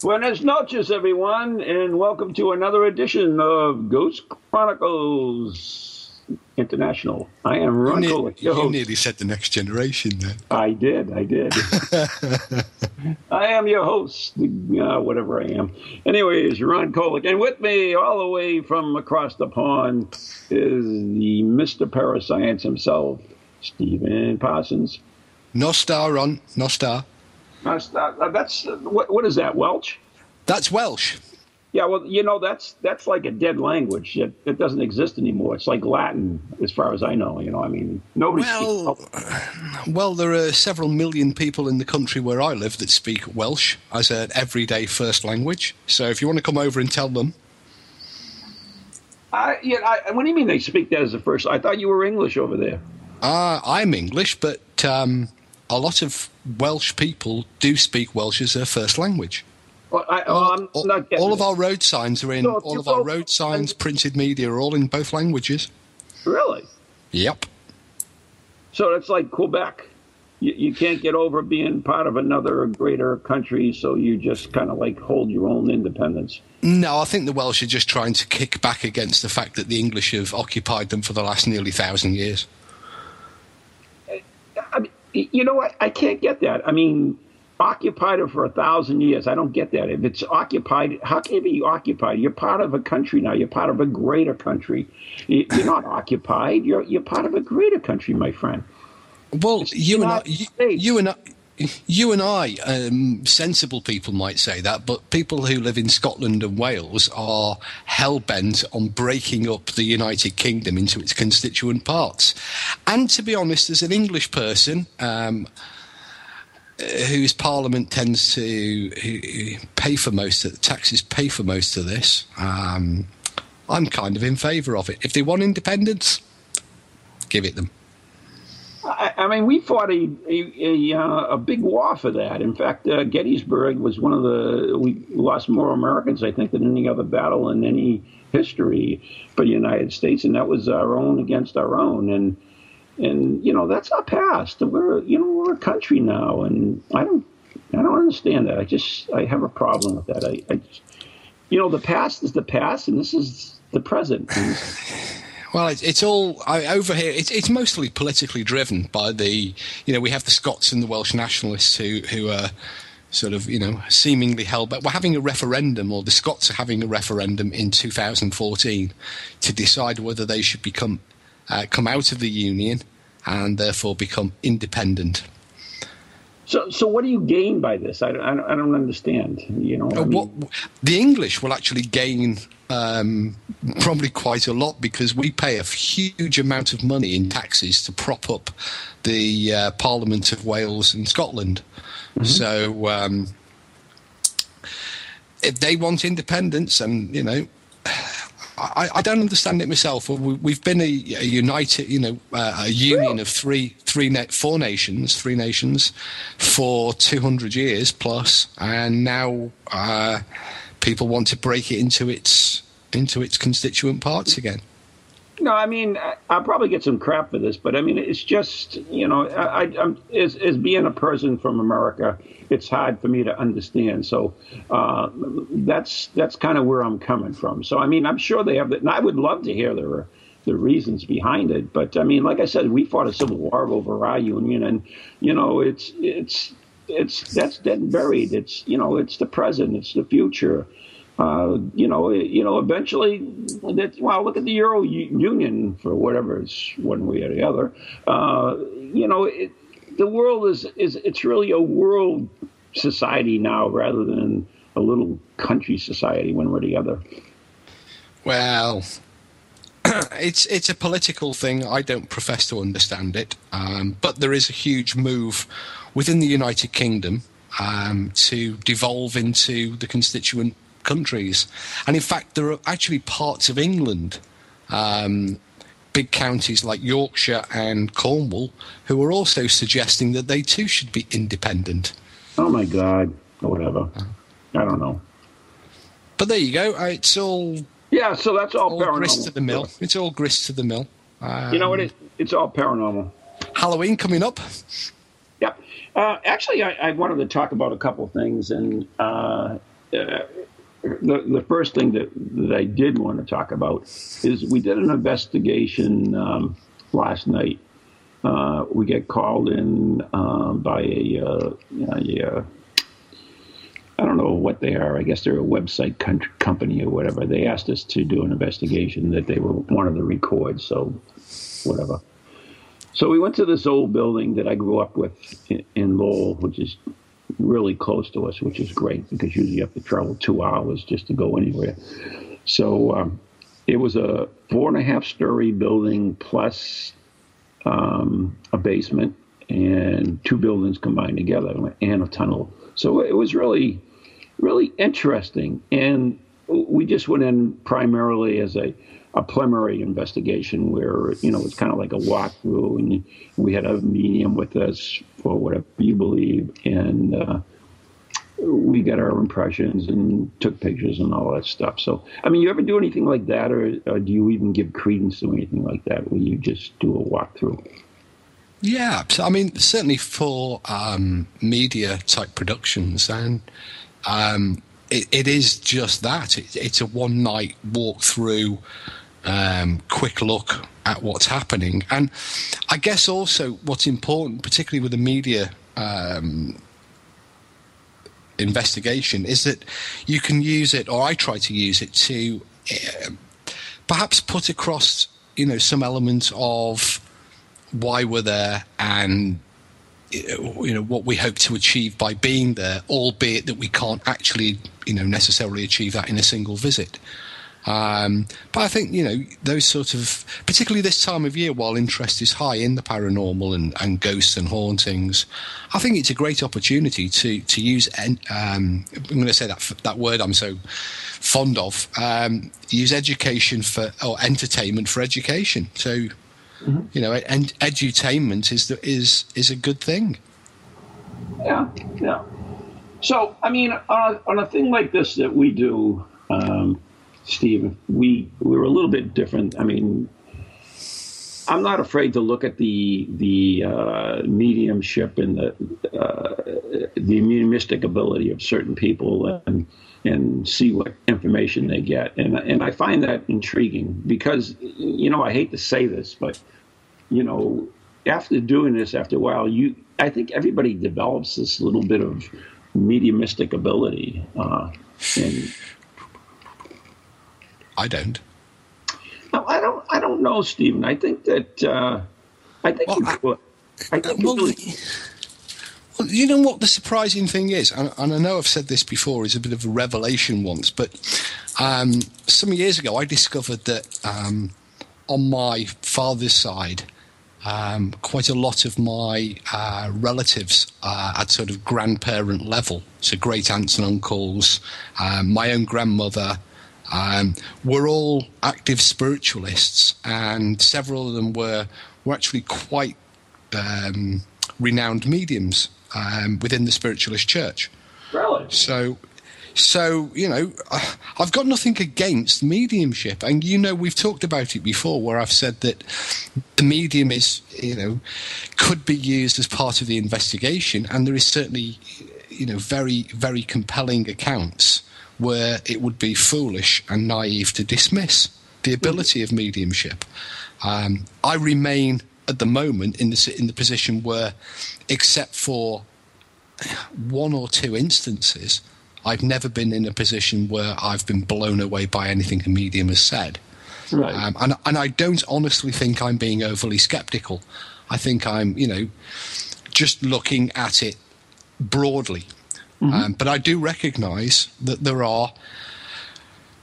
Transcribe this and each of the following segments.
Buenas noches, everyone, and welcome to another edition of Ghost Chronicles International. I am You, Ron ne- you nearly said the next generation then. I did, I did. I am your host, uh, whatever I am. Anyways, Ron Kolek, and with me, all the way from across the pond, is the Mr. Parascience himself, Stephen Parsons. No star Ron. no star. That's, uh, that's what, what is that, Welsh? That's Welsh. Yeah, well, you know that's that's like a dead language. It, it doesn't exist anymore. It's like Latin, as far as I know. You know, I mean, nobody. Well, speaks, well, there are several million people in the country where I live that speak Welsh as an everyday first language. So if you want to come over and tell them, I, yeah, I, what do you mean they speak that as a first? I thought you were English over there. uh, I'm English, but um, a lot of Welsh people do speak Welsh as their first language. Well, I, well, I'm all, not getting all of our road signs are in. No, all of our road signs, printed media, are all in both languages. really. Yep. So it's like Quebec. You, you can't get over being part of another greater country, so you just kind of like hold your own independence. No, I think the Welsh are just trying to kick back against the fact that the English have occupied them for the last nearly thousand years. I mean, y- you know what? I can't get that. I mean, occupied it for a thousand years. I don't get that. If it's occupied, how can it be occupied? You're part of a country now. You're part of a greater country. You're not occupied. You're you're part of a greater country, my friend. Well, you and I, you, you and I, you and I, um, sensible people might say that, but people who live in Scotland and Wales are hell bent on breaking up the United Kingdom into its constituent parts. And to be honest, as an English person, um, uh, whose parliament tends to pay for most of the taxes, pay for most of this. Um, I'm kind of in favour of it. If they want independence, give it them. I, I mean, we fought a a, a, uh, a big war for that. In fact, uh, Gettysburg was one of the we lost more Americans, I think, than any other battle in any history for the United States, and that was our own against our own. And and you know that's our past. We're you know we're a country now, and I don't I don't understand that. I just I have a problem with that. I, I just, you know the past is the past, and this is the present. Well, it's, it's all I, over here. It's, it's mostly politically driven by the, you know, we have the Scots and the Welsh nationalists who who are sort of, you know, seemingly held back. We're having a referendum, or the Scots are having a referendum in 2014 to decide whether they should become uh, come out of the union and therefore become independent. So so what do you gain by this? I, don't- I, I don't understand. You know, I mean- the English will actually gain um, probably quite a lot because we pay a huge amount of money in taxes to prop up the uh, Parliament of Wales and Scotland. So um, if they want independence, and you know. I, I don't understand it myself. We- We've been a, a united, you know, uh, a union of three, three, na- four nations, three nations, for two hundred years plus, and now uh, people want to break it into its into its constituent parts again. No, I mean, I- I'll probably get some crap for this, but I mean, it's just, you know, I, I'm, as, as being a person from America, it's hard for me to understand. So uh, that's that's kind of where I'm coming from. So I mean, I'm sure they have that, and I would love to hear their the reasons behind it. But I mean, like I said, we fought a civil war over our union, and you know, it's it's it's that's dead and buried. It's you know, it's the present, it's the future. Uh, you know, you know, eventually, that, well, look at the Euro Union for whatever it's one way or the other. Uh, you know, it, the world is is it's really a world society now rather than a little country society one way or the other. Well, it's it's a political thing. I don't profess to understand it, um, but there is a huge move within the United Kingdom um, to devolve into the constituent countries, and in fact, there are actually parts of England, um, big counties like Yorkshire and Cornwall, who are also suggesting that they too should be independent. Oh my God! Whatever. I don't know. But there you go. It's all yeah, so that's all, all paranormal. grist to the mill. It's all grist to the mill. Um, you know what? It, it's all paranormal. Halloween coming up. Yep. Uh, actually, I, I, wanted to talk about a couple of things, and uh, uh, the the first thing that that I did want to talk about is we did an investigation um, last night. Uh, we get called in um, by a, uh, a I don't know what they are. I guess they're a website company or whatever. They asked us to do an investigation that they were wanted to record. So, whatever. So we went to this old building that I grew up with in Lowell, which is really close to us, which is great because usually you have to travel two hours just to go anywhere. So um, it was a four and a half story building plus um, a basement and two buildings combined together and a tunnel. So it was really really interesting. And we just went in primarily as a, a preliminary investigation where, you know, it's kind of like a walkthrough and we had a medium with us for whatever you believe. And, uh, we got our impressions and took pictures and all that stuff. So, I mean, you ever do anything like that, or, or do you even give credence to anything like that, where you just do a walkthrough? Yeah, so, I mean, certainly for um, media type productions, and um, it, it is just that. It, it's a one night walk through, um, quick look at what's happening. And I guess also what's important, particularly with the media um, investigation, is that you can use it, or I try to use it to uh, perhaps put across, you know, some element of why we're there and you know what we hope to achieve by being there, albeit that we can't actually you know necessarily achieve that in a single visit. Um, but I think you know those sort of, particularly this time of year, while interest is high in the paranormal and, and ghosts and hauntings, I think it's a great opportunity to to use. Um, I'm going to say that that word I'm so fond of. Um, use education for or entertainment for education. So Mm-hmm. You know, and edutainment is the, is is a good thing. Yeah, yeah. So, I mean, on a, on a thing like this that we do, um, Steve, we we're a little bit different. I mean, I'm not afraid to look at the the uh, mediumship and the uh, the mediumistic ability of certain people and and see what information they get. And and I find that intriguing because you know I hate to say this, but you know after doing this after a while, you I think everybody develops this little bit of mediumistic ability. Uh, and I don't. No, I don't. I don't know, Stephen. I think that uh, I think well, you, I, I think well, really, well, you know what the surprising thing is, and, and, I know I've said this before, is a bit of a revelation once, but um, some years ago I discovered that um, on my father's side, um, quite a lot of my uh, relatives uh, at sort of grandparent level, so great aunts and uncles, um, my own grandmother, um, were all active spiritualists, and several of them were were actually quite um, renowned mediums um, within the spiritualist church. Really? So, so you know, I've got nothing against mediumship, and you know, we've talked about it before, where I've said that the medium is, you know, could be used as part of the investigation, and there is certainly, you know, very very compelling accounts where it would be foolish and naive to dismiss. the ability of mediumship. Um, I remain at the moment in the in the position where, except for one or two instances, I've never been in a position where I've been blown away by anything a medium has said. Right. Um, and and I don't honestly think I'm being overly skeptical. I think I'm, you know, just looking at it broadly. Um, but I do recognise that there are,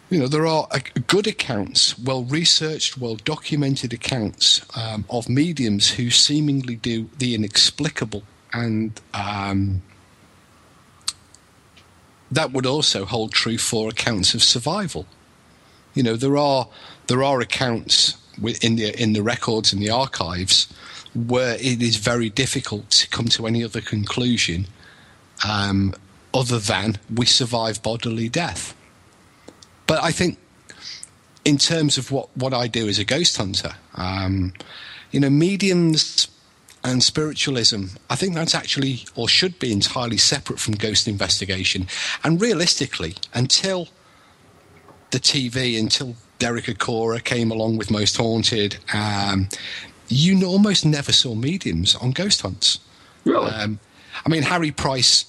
you know, there are uh, good accounts, well researched, well documented accounts um, of mediums who seemingly do the inexplicable, and um, that would also hold true for accounts of survival. You know, there are there are accounts in the in the records in the archives where it is very difficult to come to any other conclusion um, other than we survive bodily death. But I think, in terms of what, what I do as a ghost hunter, um, you know, mediums and spiritualism, I think that's actually or should be entirely separate from ghost investigation. And realistically, until the TV, until Derek Acorah came along with Most Haunted, um, you almost never saw mediums on ghost hunts. Really? Um, I mean, Harry Price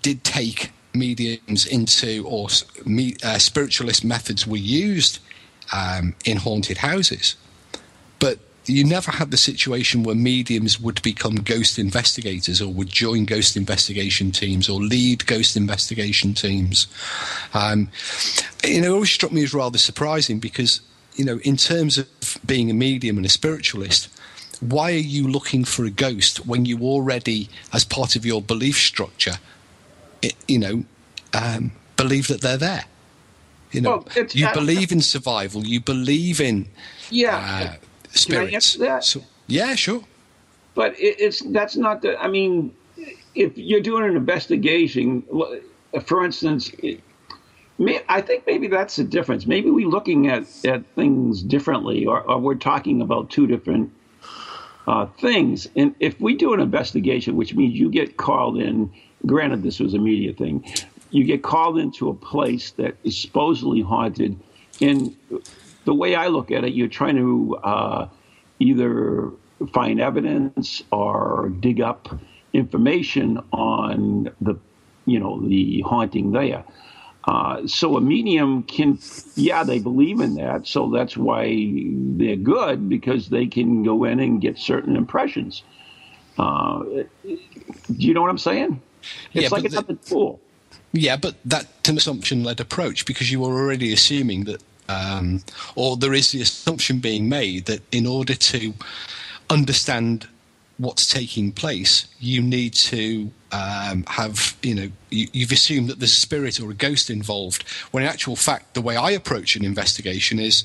did take mediums into, or me, uh, spiritualist methods were used um, in haunted houses, but you never had the situation where mediums would become ghost investigators or would join ghost investigation teams or lead ghost investigation teams. Um, you know, it always struck me as rather surprising because, you know, in terms of being a medium and a spiritualist, why are you looking for a ghost when you already, as part of your belief structure, you know, um, believe that they're there? You know, Well, it's- you uh, believe in survival. You believe in yeah. uh, spirits. So, yeah, sure. But it, it's that's not the. I mean, if you're doing an investigation, for instance, it, may, I think maybe that's the difference. Maybe we're looking at, at things differently, or, or we're talking about two different uh, things. And if we do an investigation, which means you get called in, granted this was a media thing, you get called into a place that is supposedly haunted, and the way I look at it, you're trying to uh, either find evidence or dig up information on the, you know, the haunting there. Uh, so a medium can, yeah, they believe in that, so that's why they're good because they can go in and get certain impressions. Uh, do you know what I'm saying? It's Yeah, like it's the- tool. Yeah, but that's an assumption-led approach because you are already assuming that, um, or there is the assumption being made that in order to understand what's taking place, you need to um, have, you know, you, you've assumed that there's a spirit or a ghost involved. When in actual fact, the way I approach an investigation is,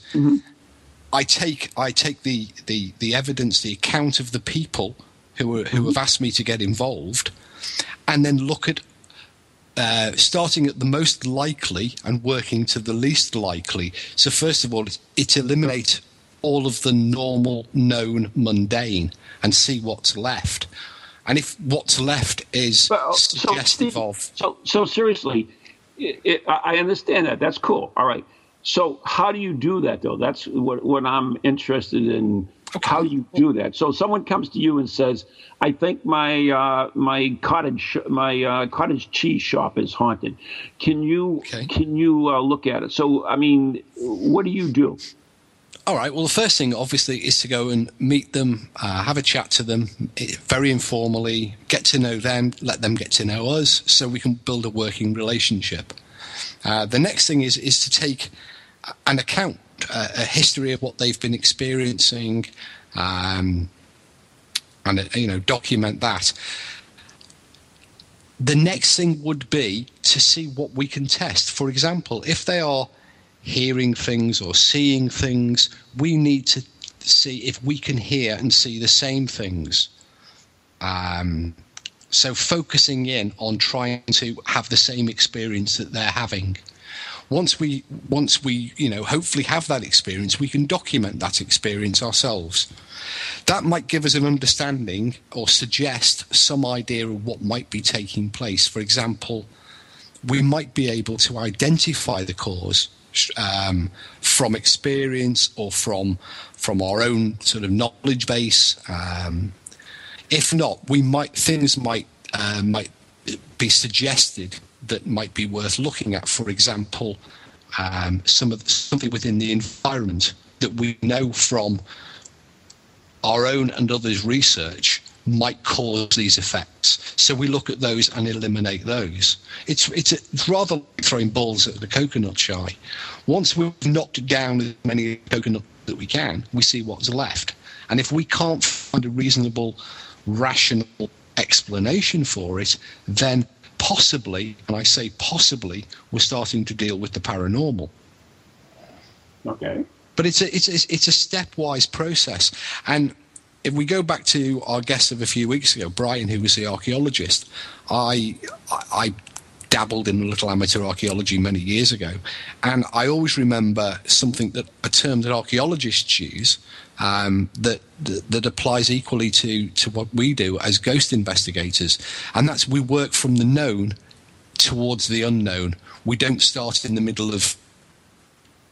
I take I take the, the, the evidence, the account of the people who are, who have asked me to get involved, and then look at uh, starting at the most likely and working to the least likely. So first of all, it, it eliminates all of the normal, known, mundane, and see what's left. And if what's left is Well, so, suggestive Steve, of so, so seriously, it, it, I I understand that. That's cool. All right. So how do you do that, though? That's what, what I'm interested in. How you do that? So someone comes to you and says, "I think my uh, my cottage my uh, cottage cheese shop is haunted." Can you Okay. can you uh, look at it? So I mean, what do you do? All right. Well, the first thing, obviously, is to go and meet them, uh, have a chat to them, eh, very informally, get to know them, let them get to know us, so we can build a working relationship. Uh, the next thing is is to take an account, a history of what they've been experiencing, um, and uh, you know, document that. The next thing would be to see what we can test. For example, if they are hearing things or seeing things, we need to see if we can hear and see the same things. Um, so focusing in on trying to have the same experience that they're having. Once we, once we, you know, hopefully have that experience, we can document that experience ourselves. That might give us an understanding or suggest some idea of what might be taking place. For example, we might be able to identify the cause um, from experience or from from our own sort of knowledge base. Um, if not, we might things might uh, might be suggested that might be worth looking at. For example, um, some of something within the environment that we know from our own and others' research might cause these effects. So we look at those and eliminate those. It's it's, it's rather like throwing balls at the coconut shy. Once we've knocked down as many coconuts that we can, we see what's left. And if we can't find a reasonable, rational explanation for it, then possibly, and I say possibly, we're starting to deal with the paranormal. Okay. But it's a it's a, it's a stepwise process, and if we go back to our guest of a few weeks ago, Brian, who was the archaeologist, I I dabbled in a little amateur archaeology many years ago, and I always remember something that a term that archaeologists use um, that, that, applies equally to to what we do as ghost investigators, and that's we work from the known towards the unknown. We don't start in the middle of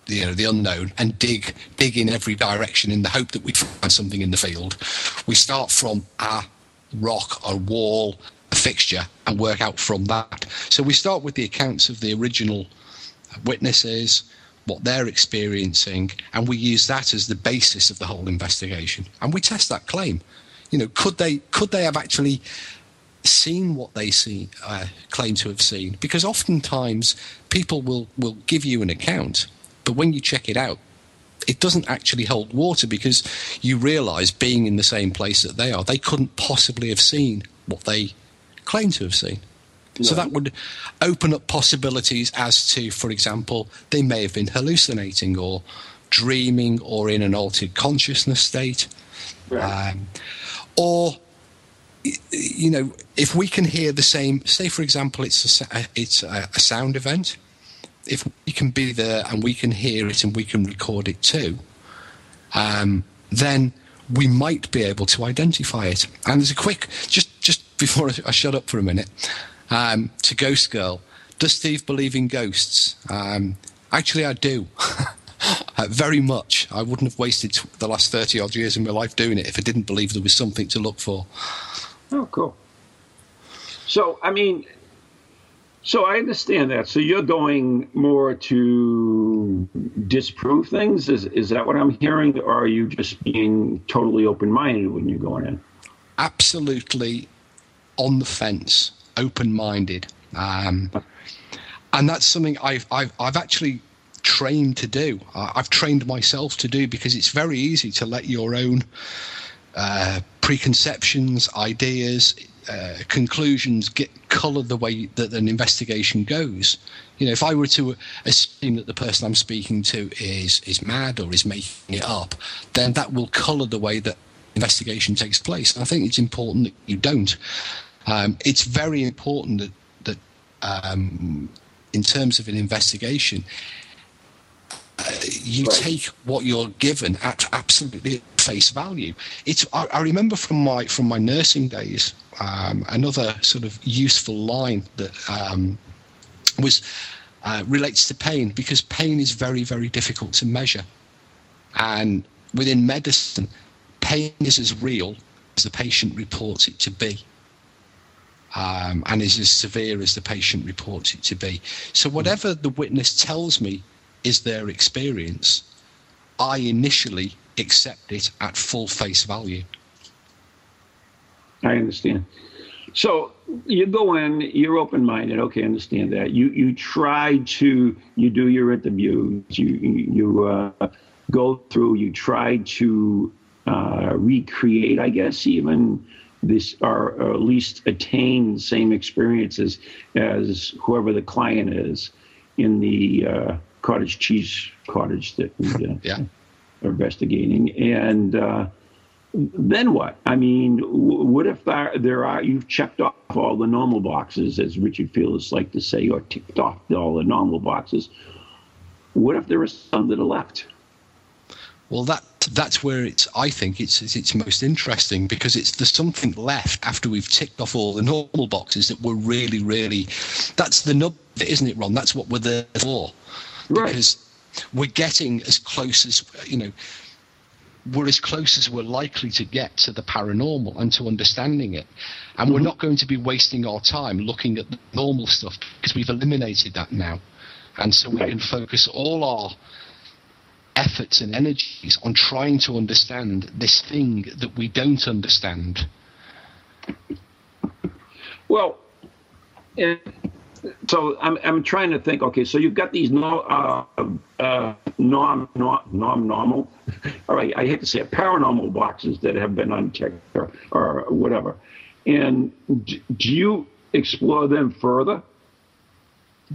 you know the unknown and dig dig in every direction in the hope that we find something in the field. We start from a rock, a wall, a fixture, and work out from that. So we start with the accounts of the original witnesses, what they're experiencing, and we use that as the basis of the whole investigation. And we test that claim. You know, could they could they have actually seen what they see uh, claim to have seen? Because oftentimes people will will give you an account but when you check it out, it doesn't actually hold water because you realize being in the same place that they are, they couldn't possibly have seen what they claim to have seen. So that would open up possibilities as to, for example, they may have been hallucinating or dreaming or in an altered consciousness state. Right. Um, or, you know, if we can hear the same, say, for example, it's a, it's a, a sound event if we can be there and we can hear it and we can record it too, um, then we might be able to identify it. And there's a quick, just just before I shut up for a minute, um, to Ghost Girl. Does Steve believe in ghosts? Um, actually, I do. uh, very much. I wouldn't have wasted the last 30 odd years of my life doing it if I didn't believe there was something to look for. Oh, cool. So, I mean, so I understand that. So you're going more to disprove things. Is is that what I'm hearing, or are you just being totally open minded when you're going in? Absolutely, on the fence, open minded, um, and that's something I've I've I've actually trained to do. I've trained myself to do because it's very easy to let your own uh, preconceptions, ideas, uh, conclusions get colour the way that an investigation goes. You know, if I were to assume that the person I'm speaking to is is mad or is making it up, then that will colour the way that investigation takes place. And I think it's important that you don't. Um, it's very important that that um, in terms of an investigation, uh, you right. take what you're given at absolutely face value. It's I, I remember from my from my nursing days um, another sort of useful line that um, was uh, relates to pain because pain is very very difficult to measure, and within medicine, pain is as real as the patient reports it to be. Um, and is as severe as the patient reports it to be. So, whatever the witness tells me is their experience, I initially accept it at full face value. I understand. So you go in, you're open minded. Okay, understand that. You you try to you do your interviews. You you uh, go through. You try to uh, recreate, I guess, even this or, or, at least attain the same experiences as whoever the client is in the uh, cottage cheese cottage that we uh, yeah. are investigating. And uh, then what? I mean, what if there, there are, you've checked off all the normal boxes, as Richard Fields like to say, or ticked off all the normal boxes. What if there are some that are left? Well, that that's where it's. I think it's it's most interesting because it's there's something left after we've ticked off all the normal boxes that we're really, really. That's the nub, isn't it, Ron? That's what we're there for. Right. Because we're getting as close as you know we're as close as we're likely to get to the paranormal and to understanding it. And mm-hmm. we're not going to be wasting our time looking at the normal stuff because we've eliminated that now. And so we can focus all our efforts and energies on trying to understand this thing that we don't understand. Well, so I'm, I'm trying to think. Okay, so you've got these no, uh, uh, norm, norm, norm, normal. All right, I hate to say it, paranormal boxes that have been unchecked or, or whatever. And do you explore them further?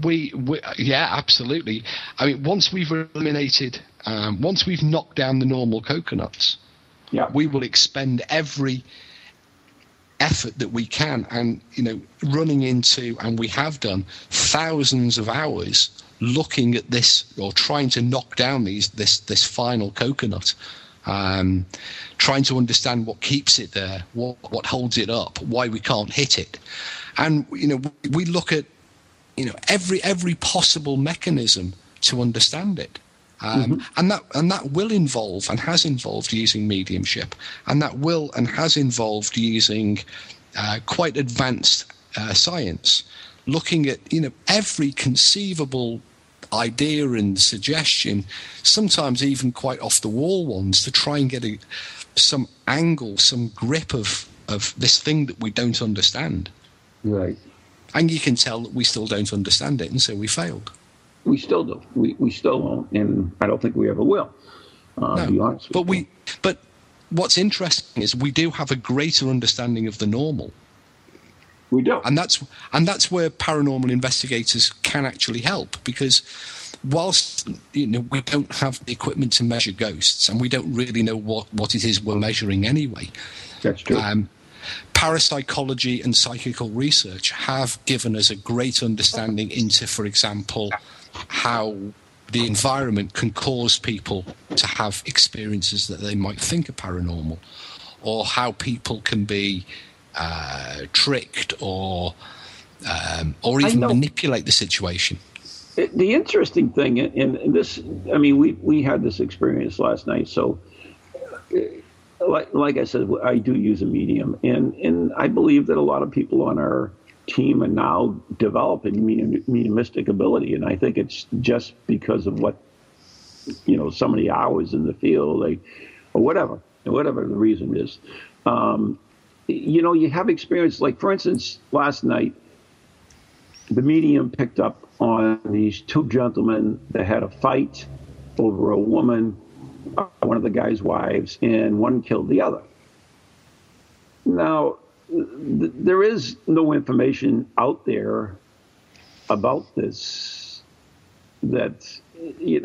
We, we, yeah, absolutely. I mean, once we've eliminated, um, once we've knocked down the normal coconuts, yeah. we will expend every effort that we can. And you know running into and we have done thousands of hours looking at this or trying to knock down these this this final coconut. Um, trying to understand what keeps it there what what holds it up why we can't hit it. And you know we look at you know every every possible mechanism to understand it um, mm-hmm. and that and that will involve and has involved using mediumship, and that will and has involved using uh, quite advanced uh, science, looking at you know every conceivable idea and suggestion, sometimes even quite off the wall ones, to try and get a, some angle, some grip of of this thing that we don't understand. Right. And you can tell that we still don't understand it, and so we failed. We still do. We, we still won't, and I don't think we ever will. Uh, no, but we, but what's interesting is we do have a greater understanding of the normal. We do, and that's and that's where paranormal investigators can actually help because whilst you know we don't have the equipment to measure ghosts and we don't really know what what it is we're measuring anyway. That's true. Um, parapsychology and psychical research have given us a great understanding into, for example, how the environment can cause people to have experiences that they might think are paranormal, or how people can be uh, tricked or um, or even manipulate the situation. The interesting thing, and this, I mean, we we had this experience last night. So, like like I said, I do use a medium, and and I believe that a lot of people on our team are now developing mediumistic ability, and I think it's just because of what you know, so many hours in the field, like, or whatever, whatever the reason is. Um, you know, you have experience. Like, for instance, last night, the medium picked up on these two gentlemen that had a fight over a woman, uh, one of the guy's wives, and one killed the other. Now, there is no information out there about this. That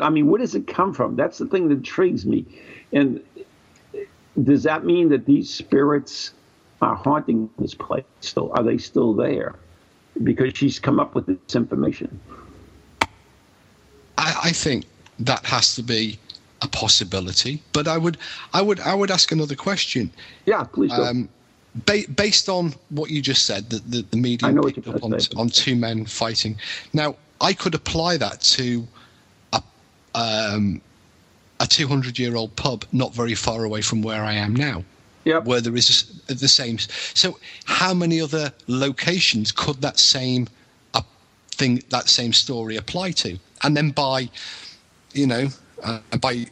I mean, where does it come from? That's the thing that intrigues me. And does that mean that these spirits are haunting this place still? Are they still there? Because she's come up with this information. I, I think that has to be a possibility. But I would, I would, I would ask another question. Yeah, please. Um, ba- based on what you just said, that the, the media picked up on, on two men fighting. Now, I could apply that to a um, a 200 year old pub not very far away from where I am now. Yep. Where there is a, the same. So, how many other locations could that same uh, thing, that same story apply to? And then by, you know, uh, by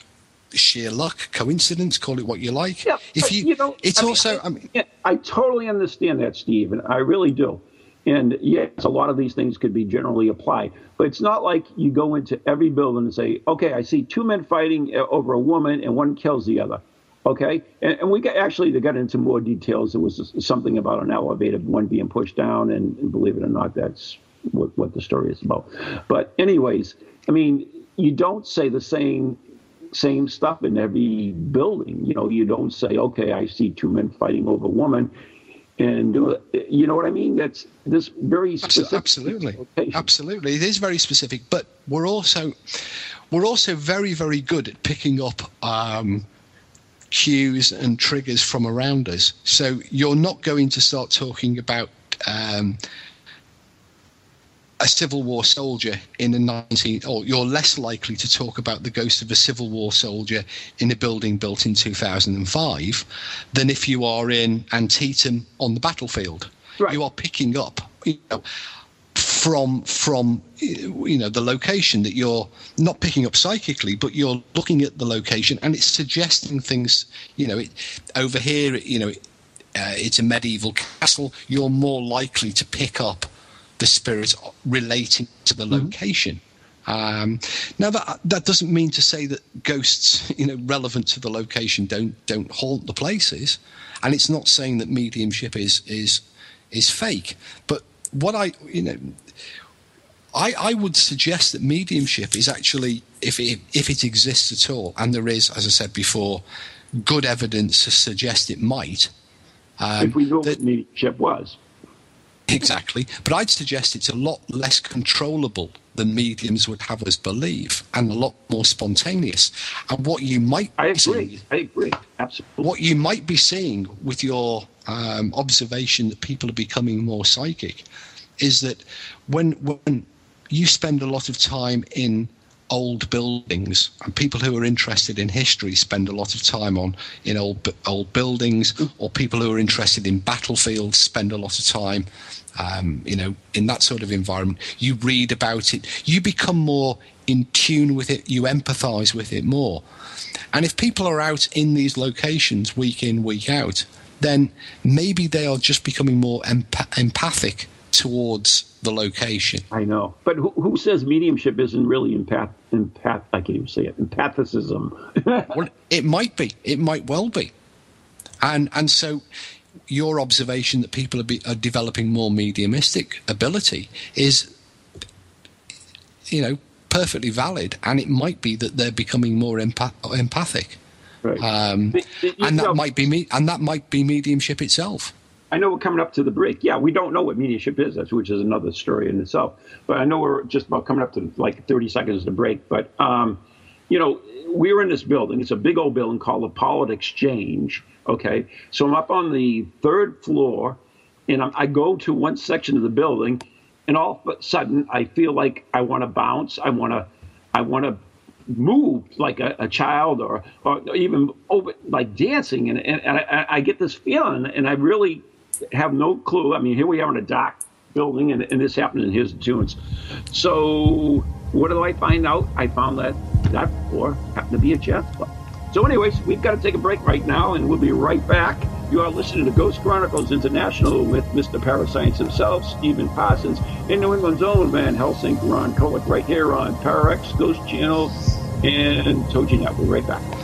sheer luck, coincidence, call it what you like. Yeah, if you, you know, it's I also. Mean, I, mean, I, totally understand that, Steve, and I really do. And yes, a lot of these things could be generally applied, but it's not like you go into every building and say, "Okay, I see two men fighting uh, over a woman, and one kills the other." Okay, and, and we got actually they got into more details. It was something about an elevator, one being pushed down, and, and believe it or not, that's what, what the story is about. But anyways, I mean, you don't say the same same stuff in every building. You know, you don't say, okay, I see two men fighting over a woman. And uh, you know what I mean? That's this very specific. Absolutely, location. absolutely. It is very specific, but we're also we're also very very good at picking up um, cues and triggers from around us. So you're not going to start talking about um, a Civil War soldier in the 19, or you're less likely to talk about the ghost of a Civil War soldier in a building built in 2005 than if you are in Antietam on the battlefield. Right. You are picking up, you know, from from you know the location that you're not picking up psychically but you're looking at the location and it's suggesting things you know it, over here you know uh, it's a medieval castle you're more likely to pick up the spirit relating to the mm-hmm. location um, now that that doesn't mean to say that ghosts you know relevant to the location don't don't haunt the places and it's not saying that mediumship is is is fake but what I you know I, I would suggest that mediumship is actually if it, if it exists at all, and there is, as I said before, good evidence to suggest it might. Um, if we know that, what mediumship was. Exactly, but I'd suggest it's a lot less controllable than mediums would have us believe, and a lot more spontaneous. And what you might I agree, see, I agree, absolutely. What you might be seeing with your um, observation that people are becoming more psychic is that when when you spend a lot of time in old buildings and people who are interested in history spend a lot of time on in old old buildings or people who are interested in battlefields spend a lot of time um, you know in that sort of environment. You read about it. You become more in tune with it. You empathize with it more. And if people are out in these locations week in week out then maybe they are just becoming more emp- empathic towards the location. I know, but who, who says mediumship isn't really empath? Empath? I can't even say it. Empathicism. well, it might be. It might well be, and and so your observation that people are, be, are developing more mediumistic ability is, you know, perfectly valid, and it might be that they're becoming more empath- empathic. Right. Um, and that might be me, and that might be mediumship itself. I know we're coming up to the break. Yeah, we don't know what mediumship is, which is another story in itself. But I know we're just about coming up to like 30 seconds to break. But, um, you know, we're in this building. It's a big old building called the Pollard Exchange. Okay. So I'm up on the third floor and I'm, I go to one section of the building and all of a sudden I feel like I want to bounce. I want to, I want to move like a, a, child or, or even over, like dancing. And, and, and I, I, get this feeling and I really have no clue. I mean, here we are in a dock building, and, and this happened in his tunes. So, what do I find out? I found that that floor happened to be a jazz club. So, anyways, we've got to take a break right now, and we'll be right back. You are listening to Ghost Chronicles International with Mr. Parascience himself, Stephen Parsons, in New England's own Van Helsing, Ron Kolek, right here on Pararex Ghost Channel and TogiNet. We'll be right back.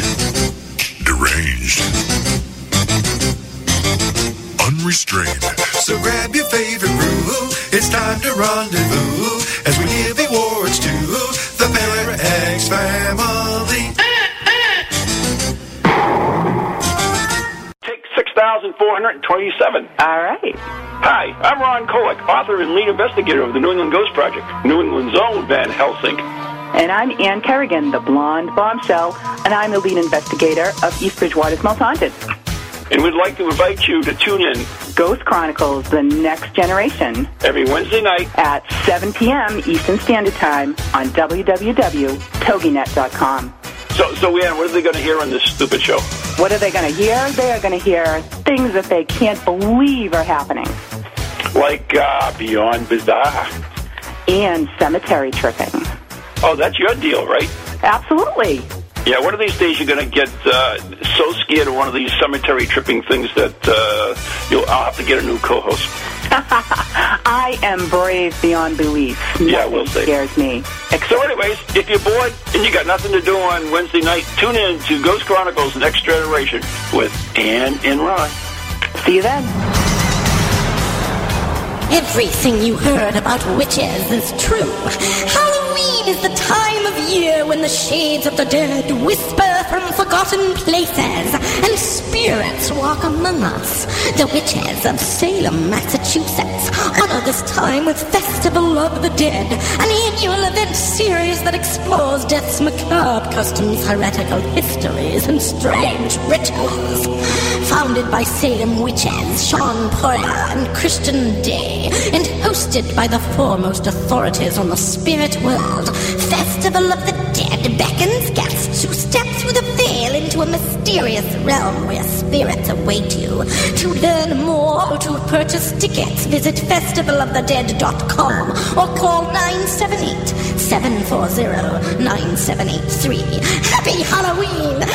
unrestrained. So grab your favorite brew. It's time to rendezvous as we give awards to the Para X family. Take 6,000 1427. All right. Hi, I'm Ron Kolek, author and lead investigator of the New England Ghost Project, New England's own Van Helsing. And I'm Ann Kerrigan, the blonde bombshell, and I'm the lead investigator of East Bridgewater's Most Haunted. And we'd like to invite you to tune in Ghost Chronicles, The Next Generation, every Wednesday night at 7 p.m. Eastern Standard Time on www.toginet.com. So, so Ann, what are they going to hear on this stupid show? What are they going to hear? They are going to hear things that they can't believe are happening. Like uh, Beyond Bizarre. And cemetery tripping. Oh, that's your deal, right? Absolutely. Yeah, one of these days you're going to get uh, so scared of one of these cemetery tripping things that uh, you'll, I'll have to get a new co-host. I am brave beyond belief. Yeah, we'll see. scares me. So, anyways, if you're bored and you got nothing to do on Wednesday night, tune in to Ghost Chronicles Next Generation with Ann and Ron. See you then. Everything you heard about witches is true. Halloween is the time of year when the shades of the dead whisper from forgotten places spirits walk among us. The witches of Salem, Massachusetts honor this time with Festival of the Dead, an annual event series that explores death's macabre customs, heretical histories, and strange rituals. Founded by Salem witches Sean Poyer and Christian Day, and hosted by the foremost authorities on the spirit world, Festival of the Dead beckons guests to step through the veil into a mysterious realm where spirits await you. To learn more or to purchase tickets, visit festivalofthedead.com or call 978-740-9783. Happy Halloween!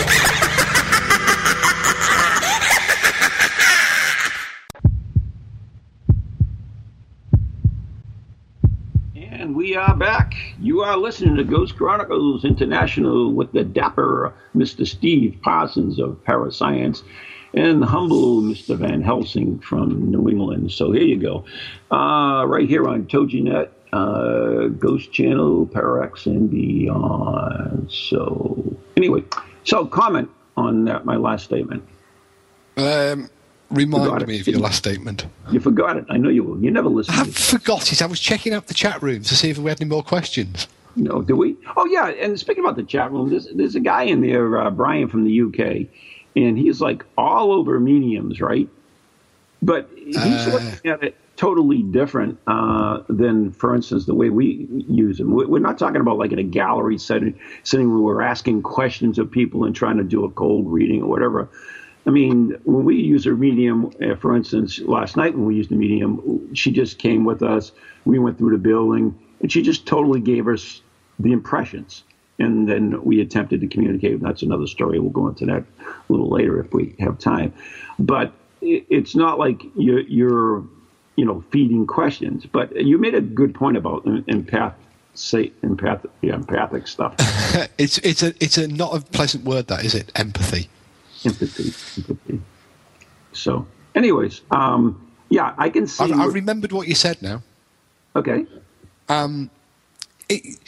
And we are back. You are listening to Ghost Chronicles International with the dapper Mr. Steve Parsons of Parascience and the humble Mr. Van Helsing from New England. So here you go. Uh, right here on Toginet, uh, Ghost Channel, Parax, and beyond. So, anyway, so comment on that, my last statement. Um, Remind it, me of your last statement. You forgot it. I know you will. You never listen. I forgot it. I was checking out the chat room to see if we had any more questions. No, do we? Oh yeah, and speaking about the chat room, there's there's a guy in there, uh, Brian from the UK, and he's like all over mediums, right? But he's Uh. looking at it totally different uh, than, for instance, the way we use them. We- We're not talking about like in a gallery setting, sitting where we're asking questions of people and trying to do a cold reading or whatever. I mean, when we use a medium, uh, for instance, last night when we used the medium, she just came with us. We went through the building, and she just totally gave us the impressions. And then we attempted to communicate. That's another story. We'll go into that a little later if we have time. But it's not like you're, you're, you know, feeding questions. But you made a good point about em- empath, say empath, yeah, empathic stuff. it's it's a it's a not a pleasant word that is it? Empathy. Empathy, empathy. So, anyways, um, yeah, I can see. I, I remembered what you said now. okay. Um, it,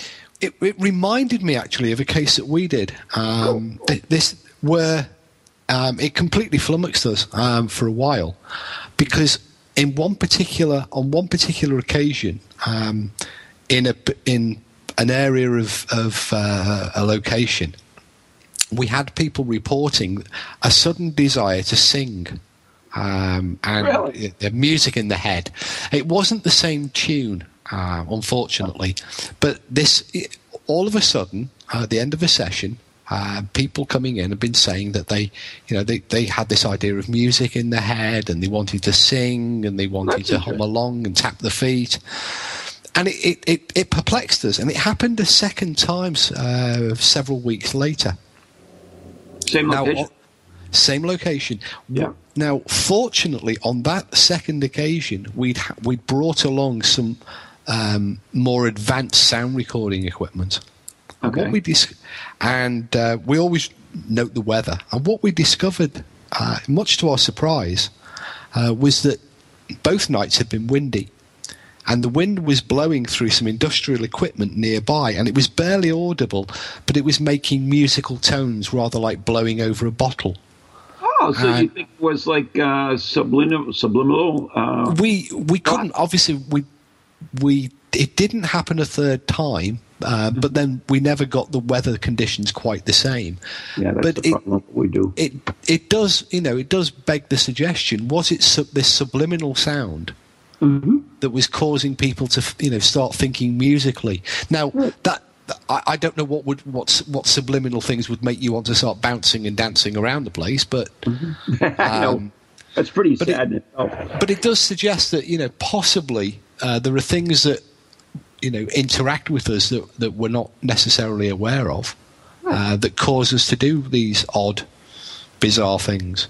it it reminded me actually of a case that we did. Um, th- this where um, it completely flummoxed us um, for a while because in one particular on one particular occasion um, in a in an area of of uh, a location we had people reporting a sudden desire to sing um, and Really? the music in the head. It wasn't the same tune, uh, unfortunately, but this all of a sudden uh, at the end of a session. Uh, people coming in have been saying that they, you know, they, they had this idea of music in their head and they wanted to sing and they wanted That's to hum along and tap the feet and it, it, it, it perplexed us, and it happened a second time uh, several weeks later. Same Now, location. same location. Yeah. Now, fortunately, on that second occasion, we'd ha- we'd brought along some um, more advanced sound recording equipment. And Okay. What we dis- and uh, we always note the weather. And what we discovered, uh, much to our surprise, uh, was that both nights had been windy. And the wind was blowing through some industrial equipment nearby, and it was barely audible, but it was making musical tones rather like blowing over a bottle. Oh, so Uh, you think it was like uh, subliminal? Subliminal? Uh, we we couldn't obviously we we it didn't happen a third time uh, but then we never got the weather conditions quite the same yeah, that's but the it, problem we do. it it does you know it does beg the suggestion was it sub, this subliminal sound Mm-hmm. that was causing people to you know start thinking musically now that I, I don't know what would what what subliminal things would make you want to start bouncing and dancing around the place, but know. um, That's pretty but it- sad. itself. but it does suggest that you know possibly uh, there are things that you know interact with us that that we're not necessarily aware of uh, that cause us to do these odd, bizarre things.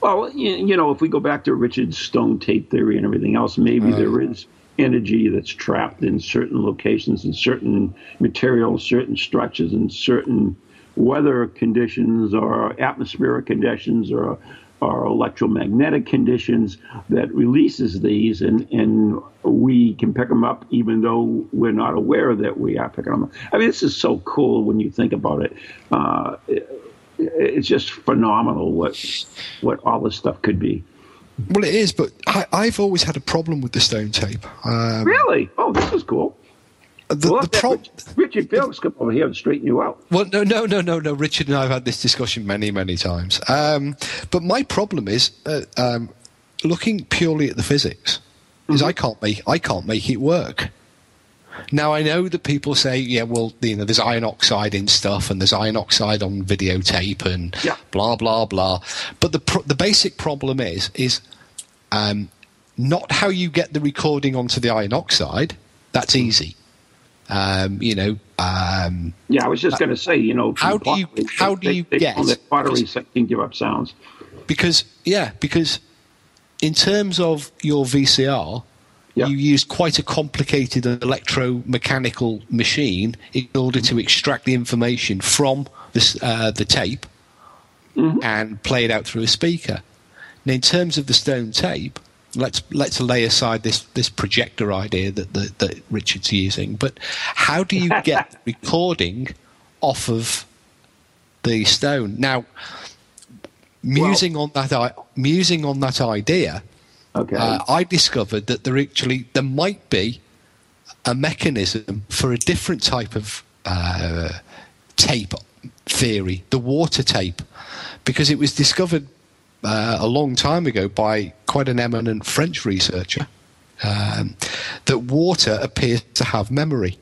Well, you, you know, if we go back to Richard Stone tape theory and everything else, maybe there is energy that's trapped in certain locations and certain materials, certain structures, and certain weather conditions or atmospheric conditions or or electromagnetic conditions that releases these and, and we can pick them up even though we're not aware that we are picking them up. I mean, this is so cool when you think about it. Uh, it's just phenomenal what what all this stuff could be. Well, it is, but I, I've always had a problem with the stone tape. Um, Really? Oh, this is cool. The, Well, the pro- Richard, Richard Phillips come over here and straighten you out. Well, no, no, no, no, no. Richard and I have had this discussion many, many times. Um, but my problem is uh, um, looking purely at the physics. Is I can't make I can't make it work. Now I know that people say, yeah, well, you know, there's iron oxide in stuff, and there's iron oxide on videotape, and Yeah. blah blah blah. But the pro- the basic problem is is um, not how you get the recording onto the iron oxide. That's easy. Um, you know, um, Yeah, I was just going to say, you know, How do you- how do you they get- found that pottery can give up sounds? because yeah, because in terms of your VCR, you used quite a complicated electromechanical machine in order to extract the information from this, uh, the tape and play it out through a speaker. Now, in terms of the stone tape, let's let's lay aside this this projector idea that that, that Richard's using. But how do you get recording off of the stone now? Musing on that, musing on that idea, Okay. uh, I discovered that there actually there might be a mechanism for a different type of uh, tape theory, the water tape, because it was discovered uh, a long time ago by quite an eminent French researcher um, that water appears to have memory.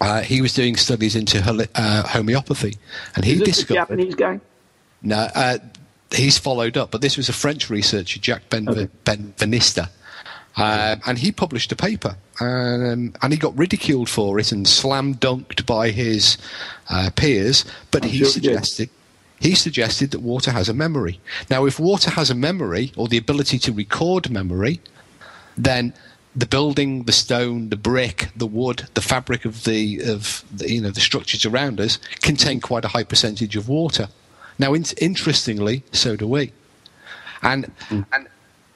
Uh, he was doing studies into uh, homeopathy, and he Is this discovered. Japanese guy? No, uh, he's followed up, but this was a French researcher, Jack Ben- Benveniste, um, and he published a paper, um, and he got ridiculed for it and slam dunked by his uh, peers. But I'm he sure he suggested he suggested that water has a memory. Now, if water has a memory or the ability to record memory, then the building, the stone, the brick, the wood, the fabric of the of the, you know the structures around us contain quite a high percentage of water. Now, in- interestingly, so do we. And and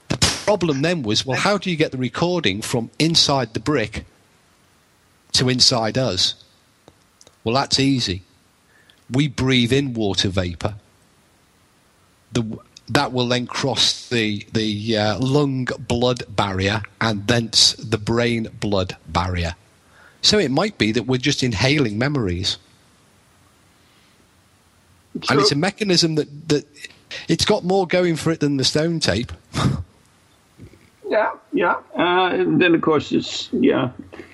the problem then was, well, how do you get the recording from inside the brick to inside us? Well, that's easy. We breathe in water vapor. The, that will then cross the the uh, lung blood barrier and thence the brain blood barrier. So it might be that we're just inhaling memories, and it's a mechanism that that it's got more going for it than the stone tape. Yeah, yeah. Uh, and then, of course, it's, yeah.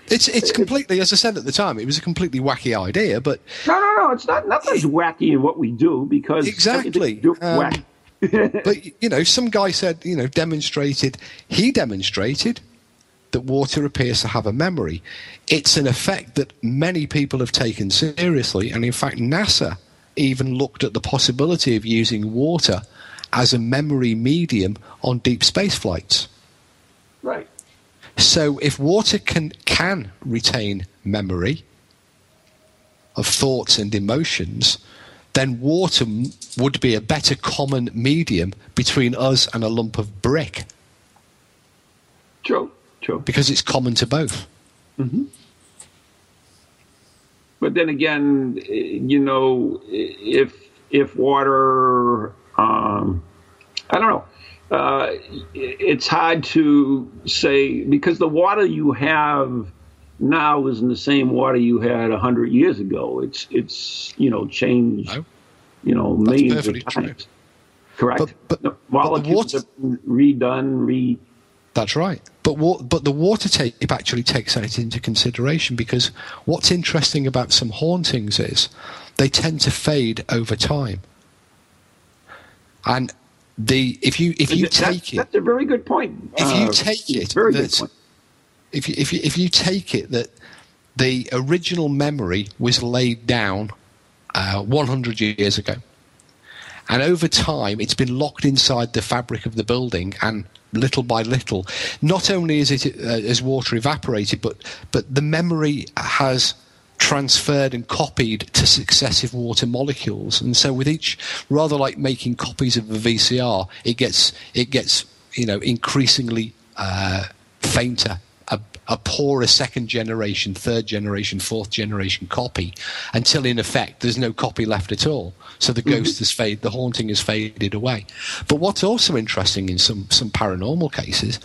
It's it's completely, as I said at the time, it was a completely wacky idea, but No, no, no. It's not. Nothing's wacky in what we do because Exactly. Um, but you know, some guy said, you know, demonstrated. He demonstrated that water appears to have a memory. It's an effect that many people have taken seriously, and in fact, NASA even looked at the possibility of using water as a memory medium on deep space flights. Right. So, if water can can retain memory of thoughts and emotions, then water m- would be a better common medium between us and a lump of brick True. True. because it's common to both. Mm hmm But then again, you know, if if water Um, I don't know. Uh, it's hard to say because the water you have now isn't the same water you had a hundred years ago. It's it's you know changed, No. you know That's millions perfectly of true. times. Correct. But- but- No, but the molecules water- redone, re. That's right. But wa- but the water tape actually takes that into consideration because what's interesting about some hauntings is they tend to fade over time. And the if you if you That's- take it That's a very good point. if you Uh, take it very good that- point. if you, if you if you take it that the original memory was laid down uh, 100 years ago, and over time it's been locked inside the fabric of the building, and little by little, not only is it uh, as water evaporated, but but the memory has transferred and copied to successive water molecules. And so with each rather like making copies of a VCR it gets it gets you know increasingly uh, fainter a, a poorer second generation third generation fourth generation copy until in effect there's no copy left at all so the ghost has faded the haunting has faded away but what's also interesting in some some paranormal cases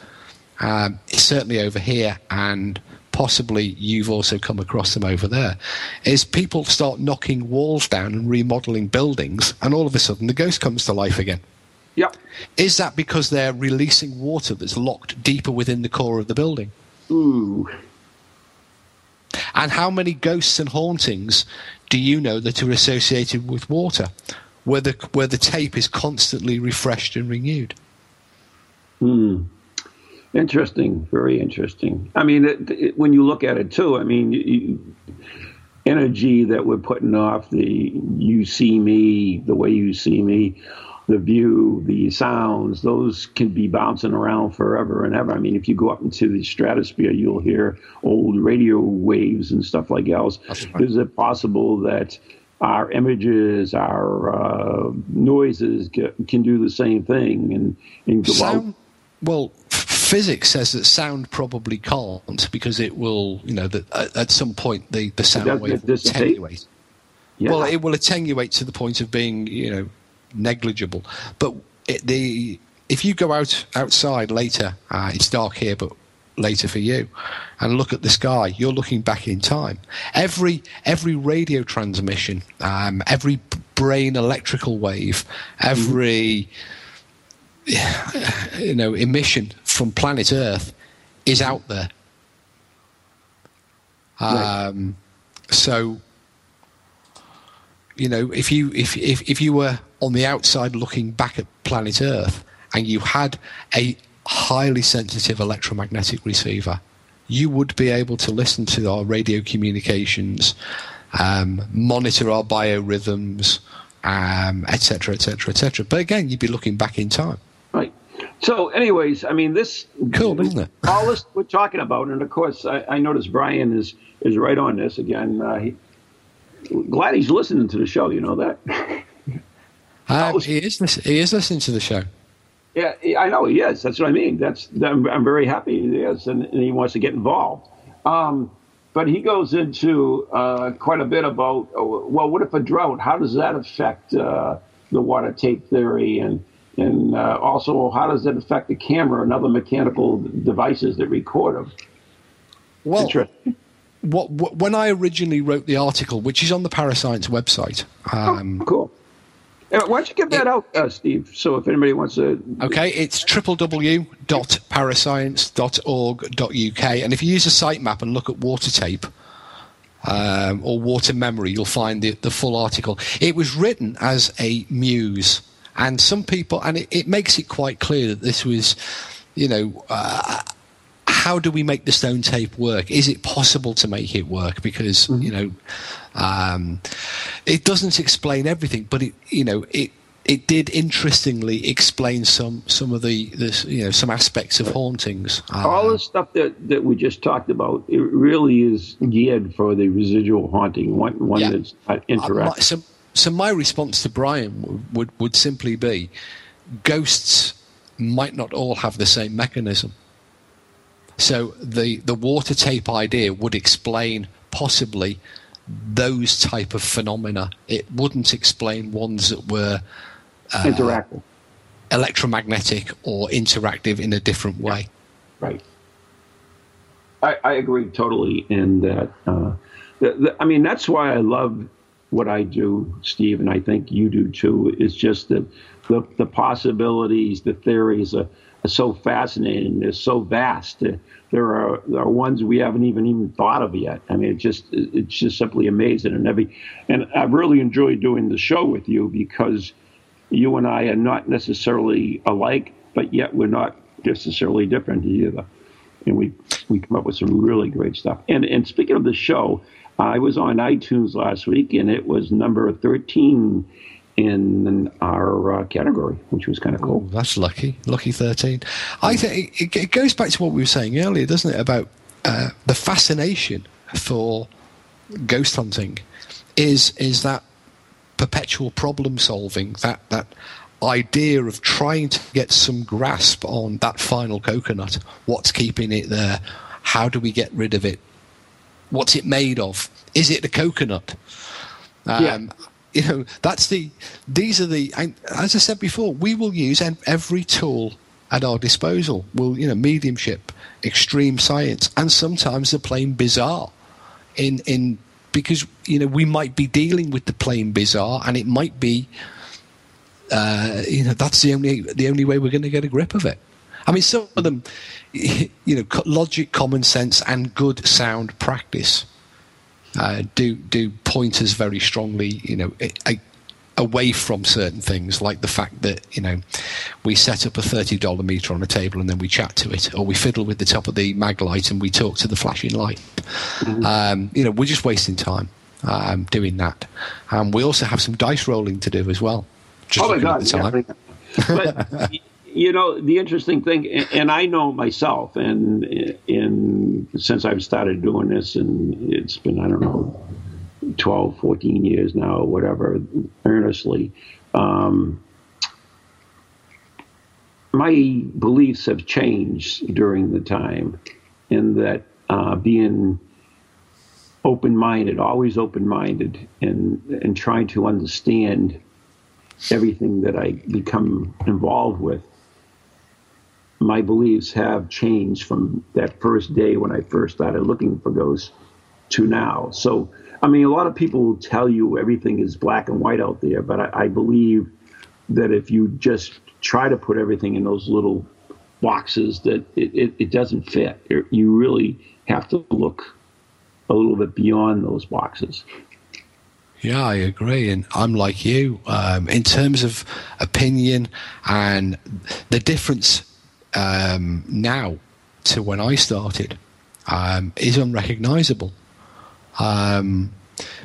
um, certainly over here and possibly you've also come across them over there is people start knocking walls down and remodeling buildings and all of a sudden the ghost comes to life again Yep. is that because they're releasing water that's locked deeper within the core of the building Ooh. and how many ghosts and hauntings do you know that are associated with water where the, where the tape is constantly refreshed and renewed Hmm. Interesting, very interesting. I mean, it, it, when you look at it too, I mean, you, energy that we're putting off the you see me, the way you see me, the view, the sounds, those can be bouncing around forever and ever. I mean, if you go up into the stratosphere, you'll hear old radio waves and stuff like else. Is it possible that our images, our uh, noises ca- can do the same thing and, and go out? sound well physics says that sound probably can't because it will you know that at, at some point the, the sound wave will attenuate Yeah. well it will attenuate to the point of being you know negligible. But it, the if you go out outside later uh, it's dark here but later for you and look at the sky you're looking back in time. Every every radio transmission um, every brain electrical wave every you know emission from planet Earth is out there. Um, so you know if you if, if if you were on the outside looking back at planet Earth and you had a highly sensitive electromagnetic receiver, you would be able to listen to our radio communications, um, monitor our biorhythms, um, etc., etc., etc. But again, you'd be looking back in time. Right. So, anyways, I mean, this Cool, isn't it? all this we're talking about, and of course, I, I notice Brian is is right on this again. Uh, he, glad he's listening to the show. You know that. Um, he is he is listening to the show. Yeah, I know he is. That's what I mean. That's I'm, I'm very happy he is, and, and he wants to get involved. Um, but he goes into uh, quite a bit about oh, well, what if a drought? How does that affect uh, the water tape theory, and and uh, also how does it affect the camera and other mechanical devices that record them? Well, what, what when I originally wrote the article, which is on the Parascience website. Um, Cool. Uh, why don't you give that out, uh, Steve? So if anybody wants to, Okay, it's www.parascience.org.uk, and if you use a sitemap and look at water tape um, or water memory, you'll find the, the full article. It was written as a muse, and some people, and it, it makes it quite clear that this was, you know. Uh, how do we make the stone tape work? Is it possible to make it work? Because you know, um, it doesn't explain everything, but it you know it it did interestingly explain some some of the, the you know some aspects of hauntings. all the stuff that, that we just talked about, it really is geared for the residual haunting, one, one Yeah. that's not Uh, interactive. so, so my response to Brian would, would, would simply be ghosts might not all have the same mechanism. So the, the water tape idea would explain possibly those type of phenomena. It wouldn't explain ones that were uh, interactive, electromagnetic, or interactive in a different way. Right. I, I agree totally in that. Uh, the, the, I mean, that's why I love what I do, Steve, and I think you do too. Is just that the, the possibilities, the theories are, so fascinating. They're so vast. There are there are ones we haven't even even thought of yet. I mean, it's just it's just simply amazing. And every and I've really enjoyed doing the show with you because you and I are not necessarily alike, but yet we're not necessarily different either. And we we come up with some really great stuff. And and speaking of the show, I was on iTunes last week, and it was number 13 in our uh, category, which was kind of cool. Ooh, that's lucky, lucky 13. I think it, it, goes back to what we were saying earlier, doesn't it, about uh, the fascination for ghost hunting is is that perpetual problem solving, that that idea of trying to get some grasp on that final coconut, what's keeping it there, how do we get rid of it, what's it made of? Is it a coconut? Um, yeah. You know, that's the. These are the. As I said before, we will use every tool at our disposal. We'll, you know, mediumship, extreme science, and sometimes the plain bizarre. In in because you know we might be dealing with the plain bizarre, and it might be. Uh, you know, that's the only the only way we're going to get a grip of it. I mean, some of them, you know, logic, common sense, and good sound practice uh, do do point us very strongly, you know, a, away from certain things, like the fact that you know we set up a thirty dollar meter on a table and then we chat to it, or we fiddle with the top of the mag light and we talk to the flashing light. Mm-hmm. Um, you know, we're just wasting time um, doing that. And we also have some dice rolling to do as well. Just oh my god! Yeah. but you know the interesting thing, and I know myself, and in since I've started doing this, and it's been I don't know 12, 14 years now, whatever, earnestly. Um, my beliefs have changed during the time, in that uh, being open-minded, always open-minded, and and trying to understand everything that I become involved with my beliefs have changed from that first day when I first started looking for ghosts to now. So, I mean, a lot of people will tell you everything is black and white out there, but I, I believe that if you just try to put everything in those little boxes, that it, it, it doesn't fit. You really have to look a little bit beyond those boxes. Yeah, I agree, and I'm like you um, in terms of opinion and the difference um, now to when I started um, is unrecognizable. Um,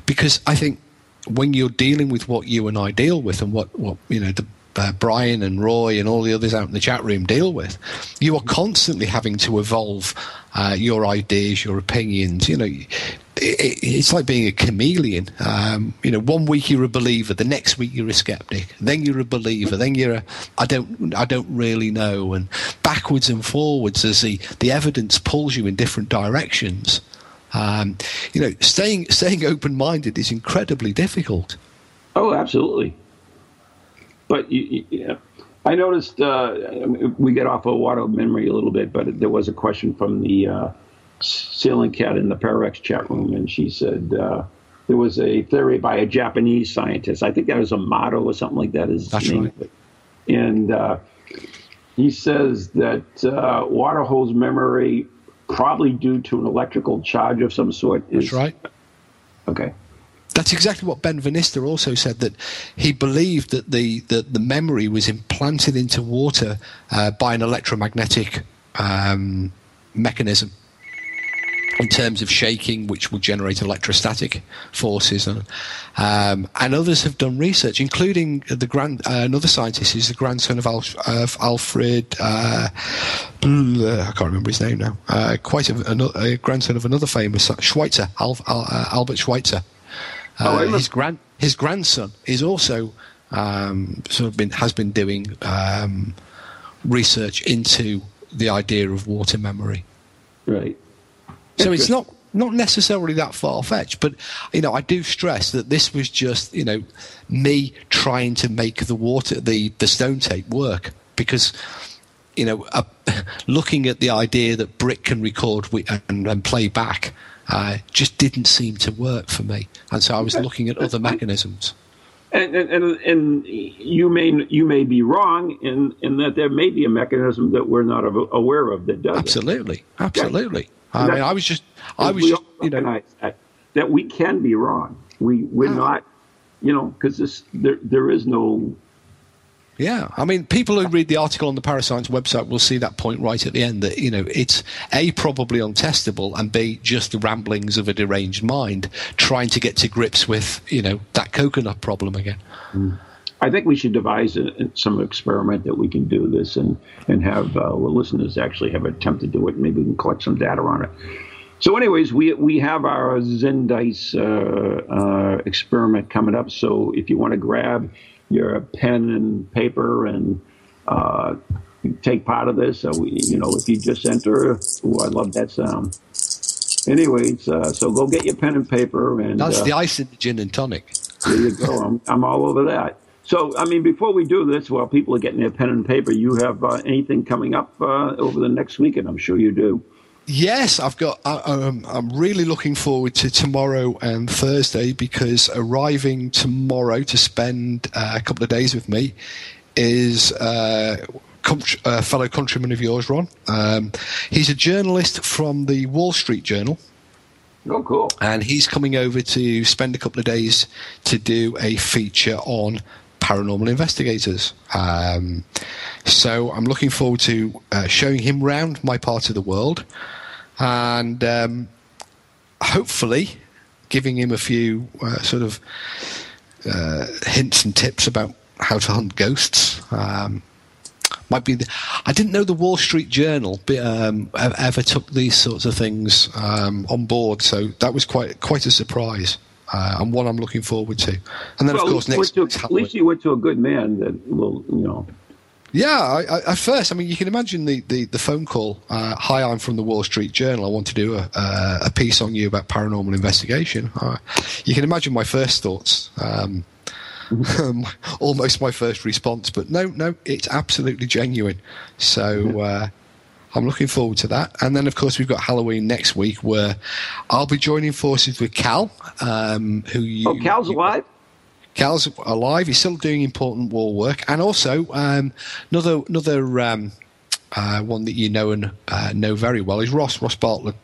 because I think when you're dealing with what you and I deal with and what, what you know, the, uh, Brian and Roy and all the others out in the chat room deal with, you are constantly having to evolve uh, your ideas, your opinions. You know, it, it's like being a chameleon. Um, you know, one week you're a believer, the next week you're a skeptic, then you're a believer, then you're a I don't I don't really know, and backwards and forwards as the the evidence pulls you in different directions. Um, you know, staying staying open minded is incredibly difficult. Oh, absolutely. But you, you, I noticed uh, we get off of water memory a little bit, but there was a question from the. Uh, Ceiling Cat in the Pararex chat room, and she said uh, there was a theory by a Japanese scientist. I think that was Emoto or something like that. Is That's name. right. And uh, he says that uh, water holds memory probably due to an electrical charge of some sort. Is, That's right. Okay. That's exactly what Benveniste also said that he believed that the, the, the memory was implanted into water uh, by an electromagnetic um, mechanism in terms of shaking, which will generate electrostatic forces. And, um, and others have done research, including the grand, uh, another scientist who's the grandson of, Al, of Alfred, uh, I can't remember his name now, uh, quite a, a, grandson of another famous Schweitzer, Al, Al, uh, Albert Schweitzer. Uh, oh, his, grand, his grandson is also um, sort of been, has been doing um, research into the idea of water memory. Right. So it's not not necessarily that far fetched, but you know, I do stress that this was just you know me trying to make the water the the stone tape work because you know uh, looking at the idea that brick can record and, and play back uh, just didn't seem to work for me, and so I was looking at other mechanisms. And, and and you may you may be wrong in in that there may be a mechanism that we're not aware of that does it. Absolutely, absolutely. I mean, I was just, I was just, you know, that, that we can be wrong. We we're not, you know, because this there there is no. Yeah, I mean, people who read the article on the Parascience website will see that point right at the end that, you know, it's A, probably untestable, and B, just the ramblings of a deranged mind trying to get to grips with, you know, that coconut problem again. Hmm. I think we should devise a, some experiment that we can do this and and have uh, listeners actually have an attempt to do it. Maybe we can collect some data on it. So, anyways, we we have our Zener Dice uh, uh, experiment coming up. So, if you want to grab your pen and paper and uh, take part of this, uh, we, you know, if you just enter, ooh, I love that sound. Anyways, uh, so go get your pen and paper and That's the ice in the gin and tonic. there you go. I'm, I'm all over that. So, I mean, before we do this, while people are getting their pen and paper, you have uh, anything coming up uh, over the next weekend? I'm sure you do. Yes, I've got. I, um, I'm really looking forward to tomorrow and Thursday because arriving tomorrow to spend uh, a couple of days with me is uh, contr- a fellow countryman of yours, Ron. Um, he's a journalist from the Wall Street Journal. Oh, cool. And he's coming over to spend a couple of days to do a feature on paranormal investigators. Um, so I'm looking forward to uh, showing him round my part of the world and um, hopefully giving him a few uh, sort of uh, hints and tips about how to hunt ghosts. Um, might be. The, I didn't know the Wall Street Journal um, ever took these sorts of things um, on board, so that was quite quite a surprise. Uh, and one I'm looking forward to. And then, well, of course, next to, at least you went to a good man that will, you know. Yeah, I, I, at first, I mean, you can imagine the, the, the phone call. Uh, Hi, I'm from the Wall Street Journal. I want to do a, uh, a piece on you about paranormal investigation. Uh, you can imagine my first thoughts. Um, almost my first response, but no, no, it's absolutely genuine. So uh, I'm looking forward to that. And then, of course, we've got Halloween next week, where I'll be joining forces with Cal, um, who you. Oh, Cal's alive. Cal's alive. He's still doing important war work, and also um, another another um, uh, one that you know and uh, know very well is Ross Ross Bartlett.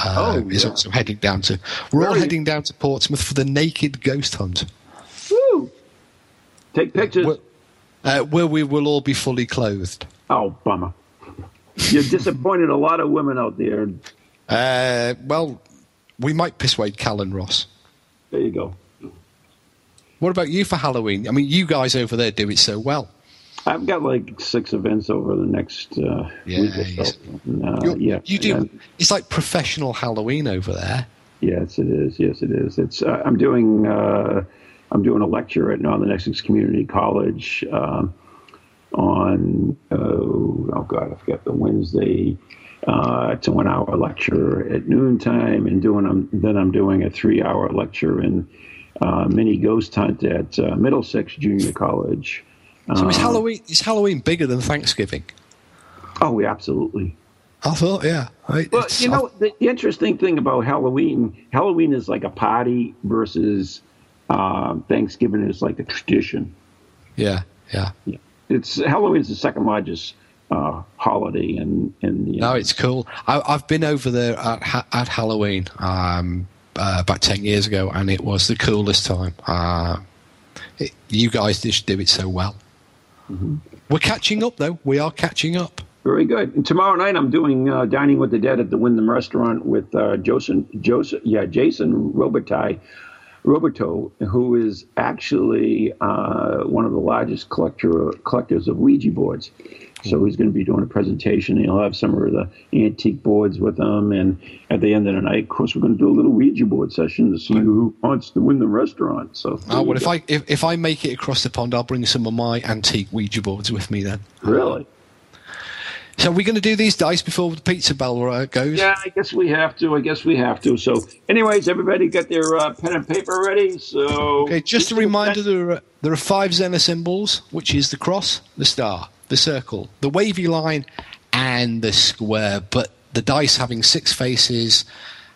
Uh, Oh, is yeah. also heading down to. We're all heading down to Portsmouth for the naked ghost hunt, Woo! Take pictures. where, uh, where we will all be fully clothed. Oh, bummer. You disappointed a lot of women out there. Uh, well, we might persuade Cal and Ross. There you go. What about you for Halloween? I mean, you guys over there do it so well. I've got like six events over the next uh, week or so. Uh, yeah, you do. and- It's like professional Halloween over there. Yes, it is. Yes, it is. It's. Uh, I'm doing. Uh, I'm doing a lecture at Northern Essex Community College um, on. Oh, oh God, I forgot the Wednesday. Uh, it's a one-hour lecture at noontime, and doing. Um, then I'm doing a three-hour lecture in uh, mini ghost hunt at uh, Middlesex Junior College. So is Uh, Halloween is Halloween bigger than Thanksgiving? Oh, we absolutely. I thought, yeah. I, Well, you know, the, the interesting thing about Halloween, Halloween is like a party versus uh, Thanksgiving is like a tradition. yeah, yeah. It's Halloween's the second largest uh, holiday in in the No, it's cool. I, I've been over there at at Halloween um, uh, about ten years ago, and it was the coolest time. Uh, it, you guys just do it so well. Mm-hmm. We're catching up, though. We are catching up. very good. And tomorrow night, I'm doing uh, dining with the dead at the Wyndham Restaurant with uh, Joseph, Joseph, yeah, Jason Robitaille. Roberto, who is actually uh, one of the largest collector collectors of Ouija boards. So he's going to be doing a presentation. He'll have some of the antique boards with him, and at the end of the night, of course, we're going to do a little Ouija board session to see who wants to win the restaurant. So, Oh, well, if I if, if I make it across the pond, I'll bring some of my antique Ouija boards with me then. really, So So we're going to do these dice before the pizza bell uh, goes. Yeah, I guess we have to. I guess we have to. So, anyways, everybody got their uh, pen and paper ready. So, Okay, just a reminder: there are there are five Zener symbols, which is the cross, the star, the circle, the wavy line, and the square. But the dice having six faces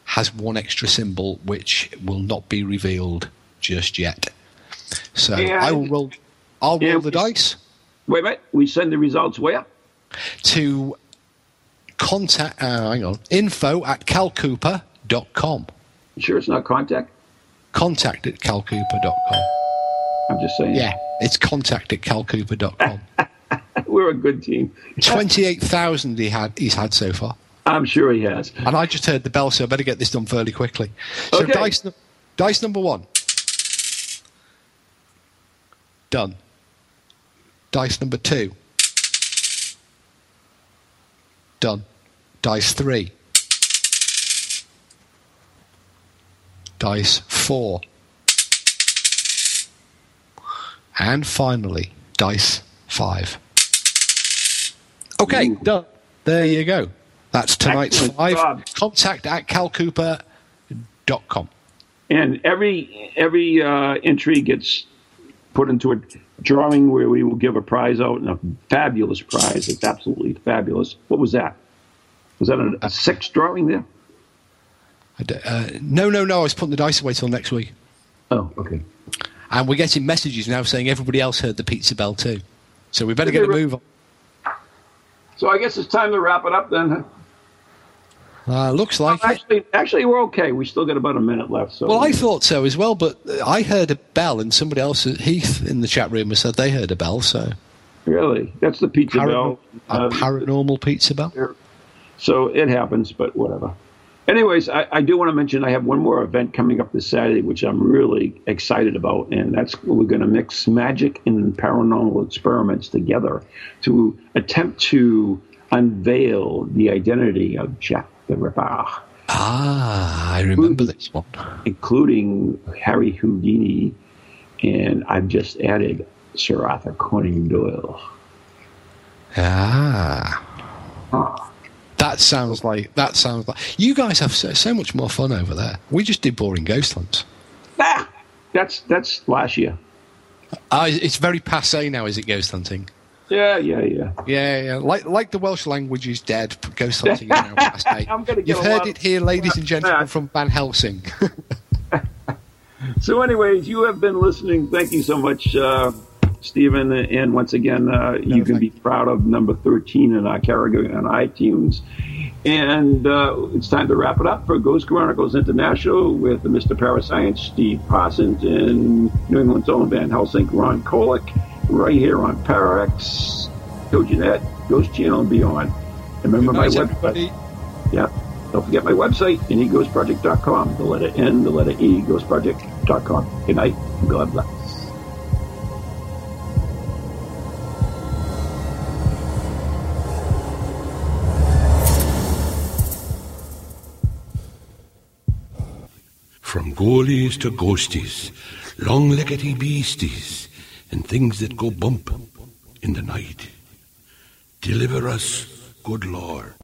has one extra symbol, which will not be revealed just yet. So Yeah, I will roll. I'll Yeah, roll the we- dice wait a minute. We send the results where? To contact. Uh, hang on, info at calcooper.com. You sure, it's not contact. Contact at calcooper.com. I'm just saying. Yeah, it's contact at calcooper.com. we're a good team. Twenty-eight thousand he had. He's had so far. I'm sure he has. And I just heard the bell, so I better get this done fairly quickly. So Okay. dice, dice number one. Done. Dice number two. Done. Dice three. Dice four. And finally, dice five. Okay, done. There you go. That's tonight's Excellent five. job. Contact at calcooper.com. And every every uh, entry gets put into a drawing where we will give a prize out and a fabulous prize. It's absolutely fabulous. What was that? Was that a, a six drawing there? I d- Uh, no, no, no. I was putting the dice away till next week. Oh, okay. And we're getting messages now saying everybody else heard the pizza bell too. So we better get a move on. So I guess it's time to wrap it up then. Uh, looks like it. Actually, actually, we're okay. We still got about a minute left. So Well, I thought so as well, but I heard a bell, and somebody else, Heath, in the chat room, said they heard a bell. So really, that's the pizza Paran- bell. a Uh, paranormal pizza bell. So it happens, but whatever. Anyways, I, I do want to mention I have one more event coming up this Saturday, which I'm really excited about, and that's we're going to mix magic and paranormal experiments together to attempt to unveil the identity of Jack the Ripper, Ah, I remember this one. including Harry Houdini, and I've just added Sir Arthur Conan Doyle. Ah. That sounds like that sounds like you guys have so, so much more fun over there. We just did boring ghost hunts. Ah, that's that's last year. Ah, it's very passe now, is it? Ghost hunting. Yeah, yeah, yeah. Yeah, yeah. Like like the Welsh language is dead. Ghost hunting is now passe. I'm gonna You've heard it here, ladies and gentlemen, from Van Helsing. So, anyways, you have been listening. Thank you so much, uh, Stephen. And once again, uh, you can be proud of number 13 in our category on iTunes. And uh, it's time to wrap it up for Ghost Chronicles International with Mr. Parascience, Steve Parsons, and New England's own Van Helsing, Ron Kolek, right here on Parax, Toginet, Ghost Channel, and beyond. And remember my Good night, website. everybody. Yeah. Don't forget my website, neghostproject.com. The letter N, the letter E, ghostproject.com. Good night. and God bless. From ghoulies to ghosties, long-leggedy beasties, and things that go bump in the night. Deliver us, good Lord.